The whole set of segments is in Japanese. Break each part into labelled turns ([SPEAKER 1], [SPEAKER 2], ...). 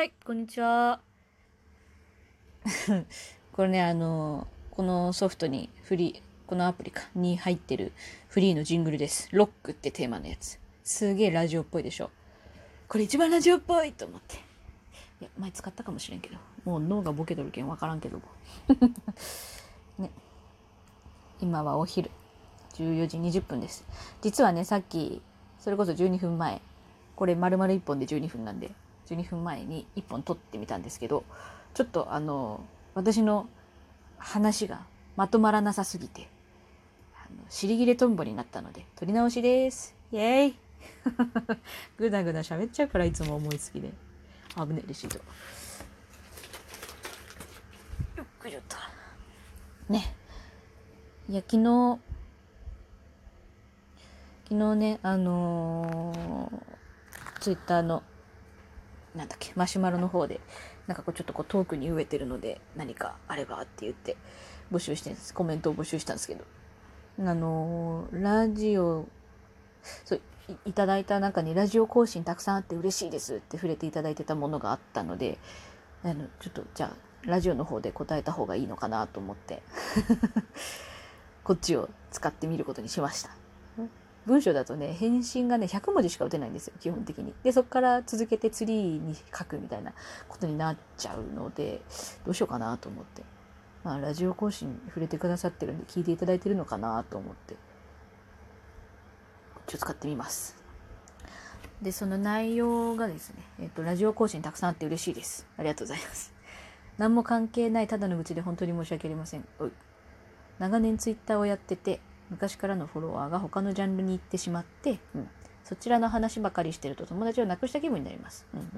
[SPEAKER 1] はい、こんにちは。これね、あの、このソフトにフリー、このアプリか、に入ってるフリーのジングルです。ロックってテーマのやつ。すげえラジオっぽいでしょ。これ一番ラジオっぽいと思って。いや、前使ったかもしれんけど。もう脳がボケとるけんわからんけども。ね。今はお昼。14時20分です。実はね、さっき、それこそ12分前。これ丸々1本で12分なんで、12分前に1本撮ってみたんですけど、ちょっとあの、私の話がまとまらなさすぎて、尻切れトンボになったので、撮り直しです。イェーイ ぐだぐだ喋っちゃうからいつも思いつきで。危ねえ、レシート。よっくりと。ね。いや、昨日、昨日ね、あのー、ツイッターの、なんだっけ、マシュマロの方で、なんかこうちょっとこう遠くに植えてるので、何かあればって言って募集してんです。コメントを募集したんですけど。あのー、ラジオ、そうい、いただいた中にラジオ更新たくさんあって嬉しいですって触れていただいてたものがあったので、あの、ちょっとじゃあ、ラジオの方で答えた方がいいのかなと思って こっちを使ってみることにしました。文章だとね、返信がね、100文字しか打てないんですよ、基本的に。で、そこから続けてツリーに書くみたいなことになっちゃうので、どうしようかなと思って。まあ、ラジオ更新触れてくださってるんで、聞いていただいてるのかなと思って、ちょっと使ってみます。で、その内容がですね、えっ、と、ラジオ更新たくさんあって嬉しいです。ありがとうございます。何も関係ないただの愚痴で本当に申し訳ありません。長年ツイッターをやってて、昔からのフォロワーが他のジャンルに行ってしまって、うん、そちらの話ばかりしてると友達を亡くした気分になります。うんうん、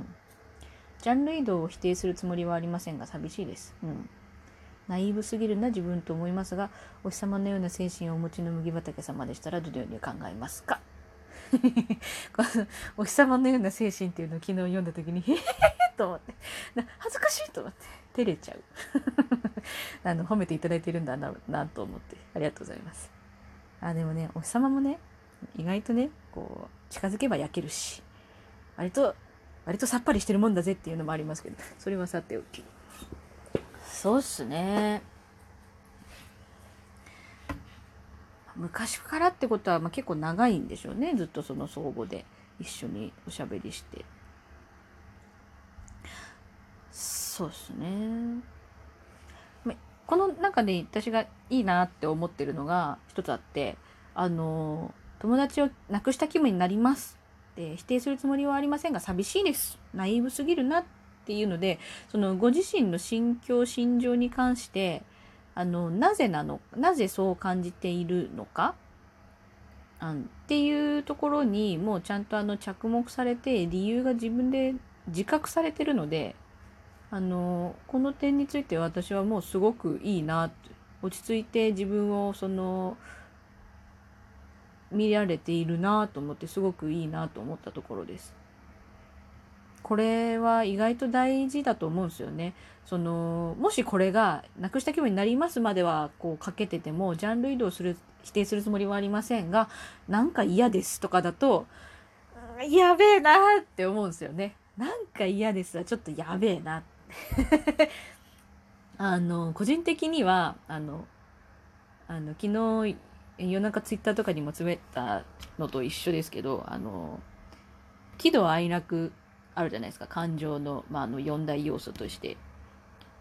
[SPEAKER 1] ジャンル移動を否定するつもりはありませんが寂しいです。うんナイーブすぎるな自分と思いますが、お日様のような精神をお持ちの麦畑様でしたらどのように考えますか？お日様のような精神っていうのを昨日読んだ時に、へへへと思って、恥ずかしいと思って、照れちゃう。あの、褒めていただいてるんだな、なと思って、ありがとうございます。あ、でもね、お日様もね、意外とね、こう、近づけば焼けるし、割と、割とさっぱりしてるもんだぜっていうのもありますけど、それはさておき。そうっすね。昔からってことは、まあ、結構長いんでしょうね。ずっとその相互で一緒におしゃべりして。そうっすね。この中で私がいいなって思ってるのが一つあって、あの、友達を亡くした気分になります。で否定するつもりはありませんが寂しいです。ナイーブすぎるなっていうのでそのご自身の心境心情に関してあのなぜなのなぜそう感じているのかあっていうところにもうちゃんとあの着目されて理由が自分で自覚されてるのであのこの点について私はもうすごくいいな落ち着いて自分をその見られているなと思ってすごくいいなと思ったところです。これは意外と大事だと思うんですよね。そのもしこれがなくした気分になりますまではこうかけててもジャンル移動する否定するつもりはありませんがなんか嫌ですとかだとやべえなって思うんですよね。なんか嫌ですはちょっとやべえな あの個人的にはあのあの昨日夜中ツイッターとかにも詰めたのと一緒ですけどあの喜怒哀楽あるじゃないですか感情の,、まあ、あの4大要素として。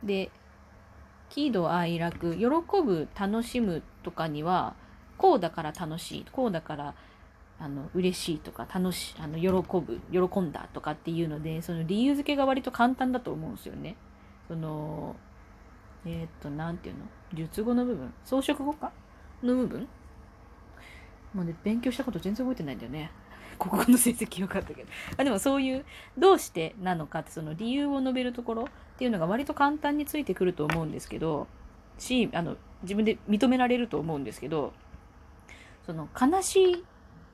[SPEAKER 1] で喜怒哀楽喜ぶ楽しむとかにはこうだから楽しいこうだから楽しいあの嬉しいとか楽しあの喜ぶ喜んだとかっていうのでその理由付けが割と簡単だと思うんですよね。そのえっ、と何て言うの？術後の部分？装飾語かの部分？もうね勉強したこと全然覚えてないんだよね。国語の成績良かったけど。あでもそういう、どうしてなのかって、その理由を述べるところっていうのが割と簡単についてくると思うんですけど、し、あの、自分で認められると思うんですけど、その悲しい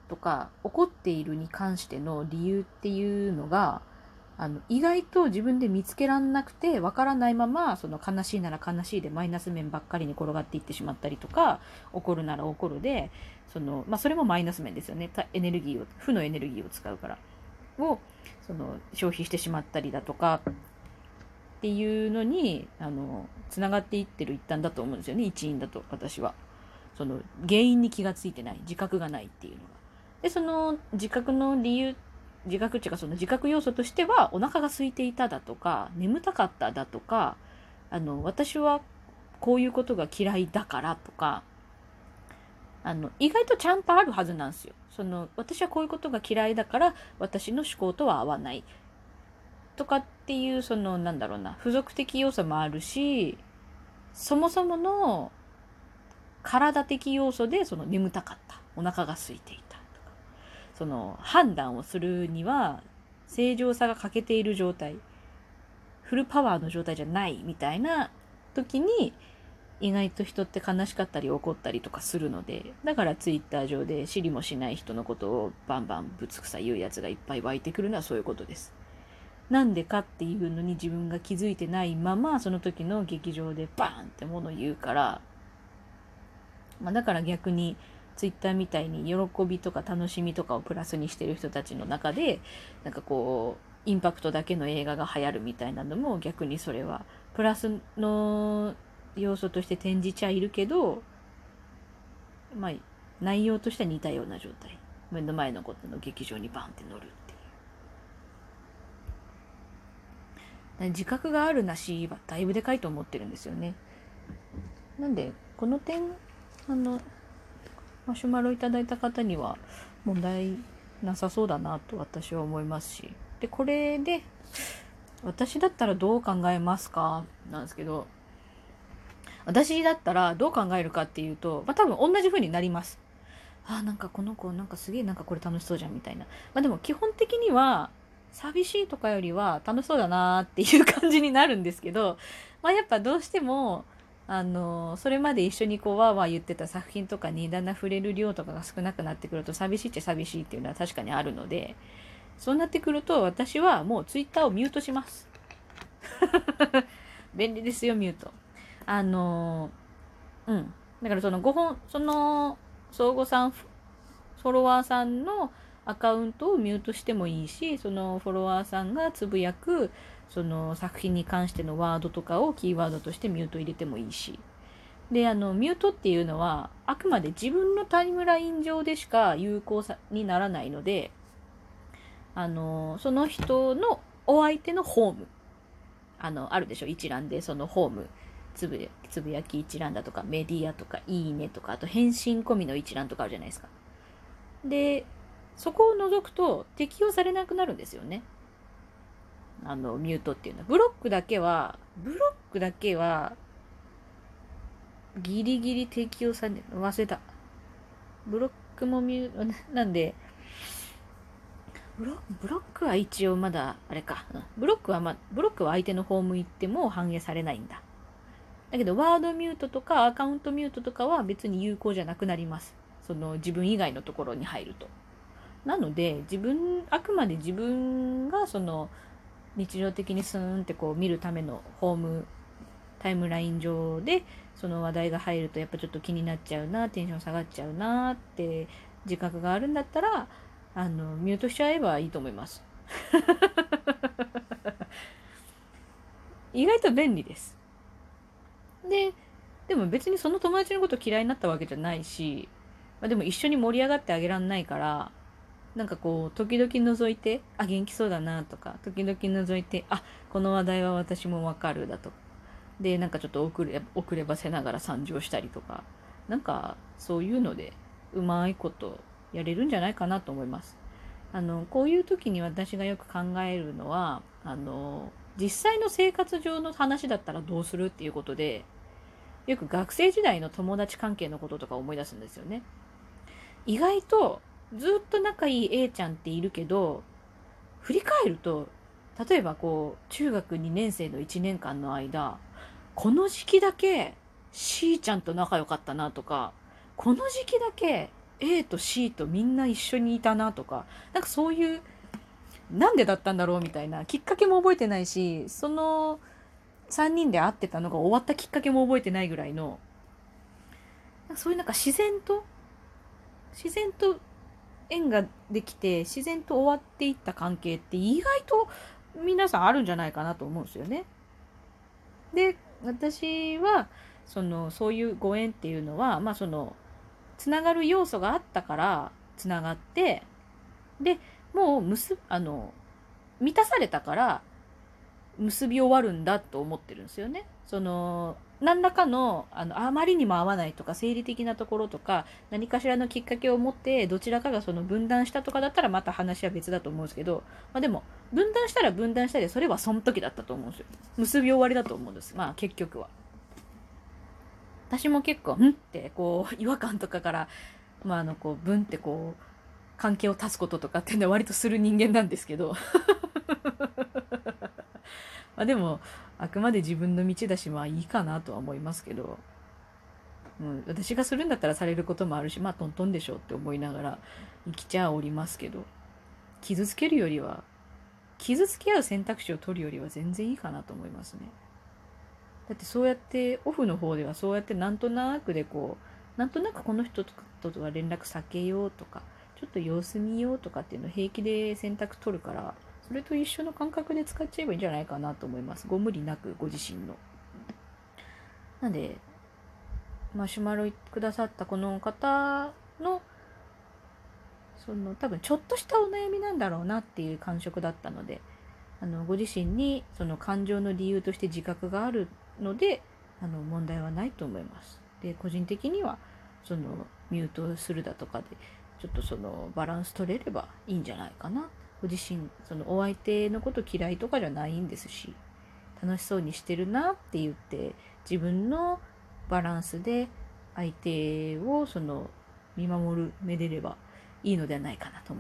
[SPEAKER 1] とか怒っているに関しての理由っていうのが、あの意外と自分で見つけらんなくてわからないままその悲しいなら悲しいでマイナス面ばっかりに転がっていってしまったりとか怒るなら怒るでその、まあ、それもマイナス面ですよねエネルギーを負のエネルギーを使うからをその消費してしまったりだとかっていうのにあのつながっていってる一端だと思うんですよね一因だと私は。その原因に気がついてない自覚がないっていうのが。でその自覚の理由自覚っていうかその自覚要素としてはお腹が空いていただとか眠たかっただとかあの私はこういうことが嫌いだからとかあの意外とちゃんとあるはずなんですよ。その私はこういうことが嫌いだから私の思考とは合わない。とかっていうそのなんだろうな付属的要素もあるしそもそもの体的要素でその眠たかった。お腹が空いていた。その判断をするには正常さが欠けている状態フルパワーの状態じゃないみたいな時に意外と人って悲しかったり怒ったりとかするのでだからツイッター上で知りもしない人のことをバンバンぶつくさ言うやつがいっぱい湧いてくるのはそういうことです。なんでかっていうのに自分が気づいてないままその時の劇場でバーンってものを言うから、まあ、だから逆にツイッターみたいに喜びとか楽しみとかをプラスにしてる人たちの中でなんかこうインパクトだけの映画が流行るみたいなのも逆にそれはプラスの要素として転じちゃいるけどまあ内容としては似たような状態目の前のことの劇場にバンって乗るっていう自覚があるなしはだいぶでかいと思ってるんですよね。なんでこの点あのマシュマロいただいた方には問題なさそうだなと私は思いますしでこれで私だったらどう考えますか？なんですけど私だったらどう考えるかっていうと、まあ、多分同じ風になります。あなんかこの子なんかすげえなんかこれ楽しそうじゃんみたいな。まあでも基本的には寂しいとかよりは楽しそうだなっていう感じになるんですけど、まあ、やっぱどうしてもあのそれまで一緒にこうわーわー言ってた作品とかにだんだん触れる量とかが少なくなってくると寂しいっちゃ寂しいっていうのは確かにあるのでそうなってくると私はもうツイッターをミュートします。便利ですよミュート。あのうんだからその5本その相互さんフォロワーさんのアカウントをミュートしてもいいしそのフォロワーさんがつぶやくその作品に関してのワードとかをキーワードとしてミュート入れてもいいしであのミュートっていうのはあくまで自分のタイムライン上でしか有効さにならないのであのその人のお相手のホームあのあるでしょ？一覧でそのホームつぶつぶやき一覧だとかメディアとかいいねとかあと返信込みの一覧とかあるじゃないですか。でそこを除くと適用されなくなるんですよね。あの、ミュートっていうのは。ブロックだけは、ブロックだけは、ギリギリ適用され、忘れた。ブロックもミュート、なんで、ブロブロックは一応まだ、あれか。ブロックはま、ブロックは相手のホーム行っても反映されないんだ。だけど、ワードミュートとかアカウントミュートとかは別に有効じゃなくなります。その自分以外のところに入ると。なので自分あくまで自分がその日常的にスーンってこう見るためのホームタイムライン上でその話題が入るとやっぱちょっと気になっちゃうなテンション下がっちゃうなって自覚があるんだったらあのミュートしちゃえばいいと思います。意外と便利です。ででも別にその友達のこと嫌いになったわけじゃないし、まあ、でも一緒に盛り上がってあげらんないからなんかこう時々覗いてあ元気そうだなとか時々覗いてあこの話題は私もわかるだとかでなんかちょっと遅れ遅ればせながら参上したりとかなんかそういうのでうまいことやれるんじゃないかなと思います。あのこういう時に私がよく考えるのはあの実際の生活上の話だったらどうするっていうことでよく学生時代の友達関係のこととか思い出すんですよね。意外とずっと仲いい A ちゃんっているけど振り返ると例えばこう中学2年生の1年間の間この時期だけ C ちゃんと仲良かったなとかこの時期だけ A と C とみんな一緒にいたなとかなんかそういうなんでだったんだろうみたいなきっかけも覚えてないしその3人で会ってたのが終わったきっかけも覚えてないぐらいのそういうなんか自然と自然と縁ができて自然と終わっていった関係って意外と皆さんあるんじゃないかなと思うんですよね。で私はそのそういうご縁っていうのはまあそのつながる要素があったからつながってでもう結あの満たされたから結び終わるんだと思ってるんですよね。その何らかのあのあまりにも合わないとか生理的なところとか何かしらのきっかけを持ってどちらかがその分断したとかだったらまた話は別だと思うんですけど、まあ、でも分断したら分断したでそれはその時だったと思うんですよ。結び終わりだと思うんです。まあ結局は。私も結構「ん?」ってこう違和感とかからまああのこうブンってこう関係を断つこととかっていうのは割とする人間なんですけど。まあでもあくまで自分の道だしまあいいかなとは思いますけど、うん、私がするんだったらされることもあるしまあトントンでしょうって思いながら生きちゃおりますけど傷つけるよりは傷つけ合う選択肢を取るよりは全然いいかなと思いますね。だってそうやってオフの方ではそうやってなんとなくでこうなんとなくこの人とは連絡避けようとかちょっと様子見ようとかっていうのを平気で選択取るからそれと一緒の感覚で使っちゃえばいいんじゃないかなと思います。ご無理なくご自身の。なんで、マシュマロくださったこの方の、その多分ちょっとしたお悩みなんだろうなっていう感触だったので、あのご自身にその感情の理由として自覚があるので、あの問題はないと思います。で、個人的にはそのミュートするだとかで、ちょっとそのバランス取れればいいんじゃないかなご自身そのお相手のこと嫌いとかじゃないんですし楽しそうにしてるなって言って自分のバランスで相手をその見守るめでればいいのではないかなと思います。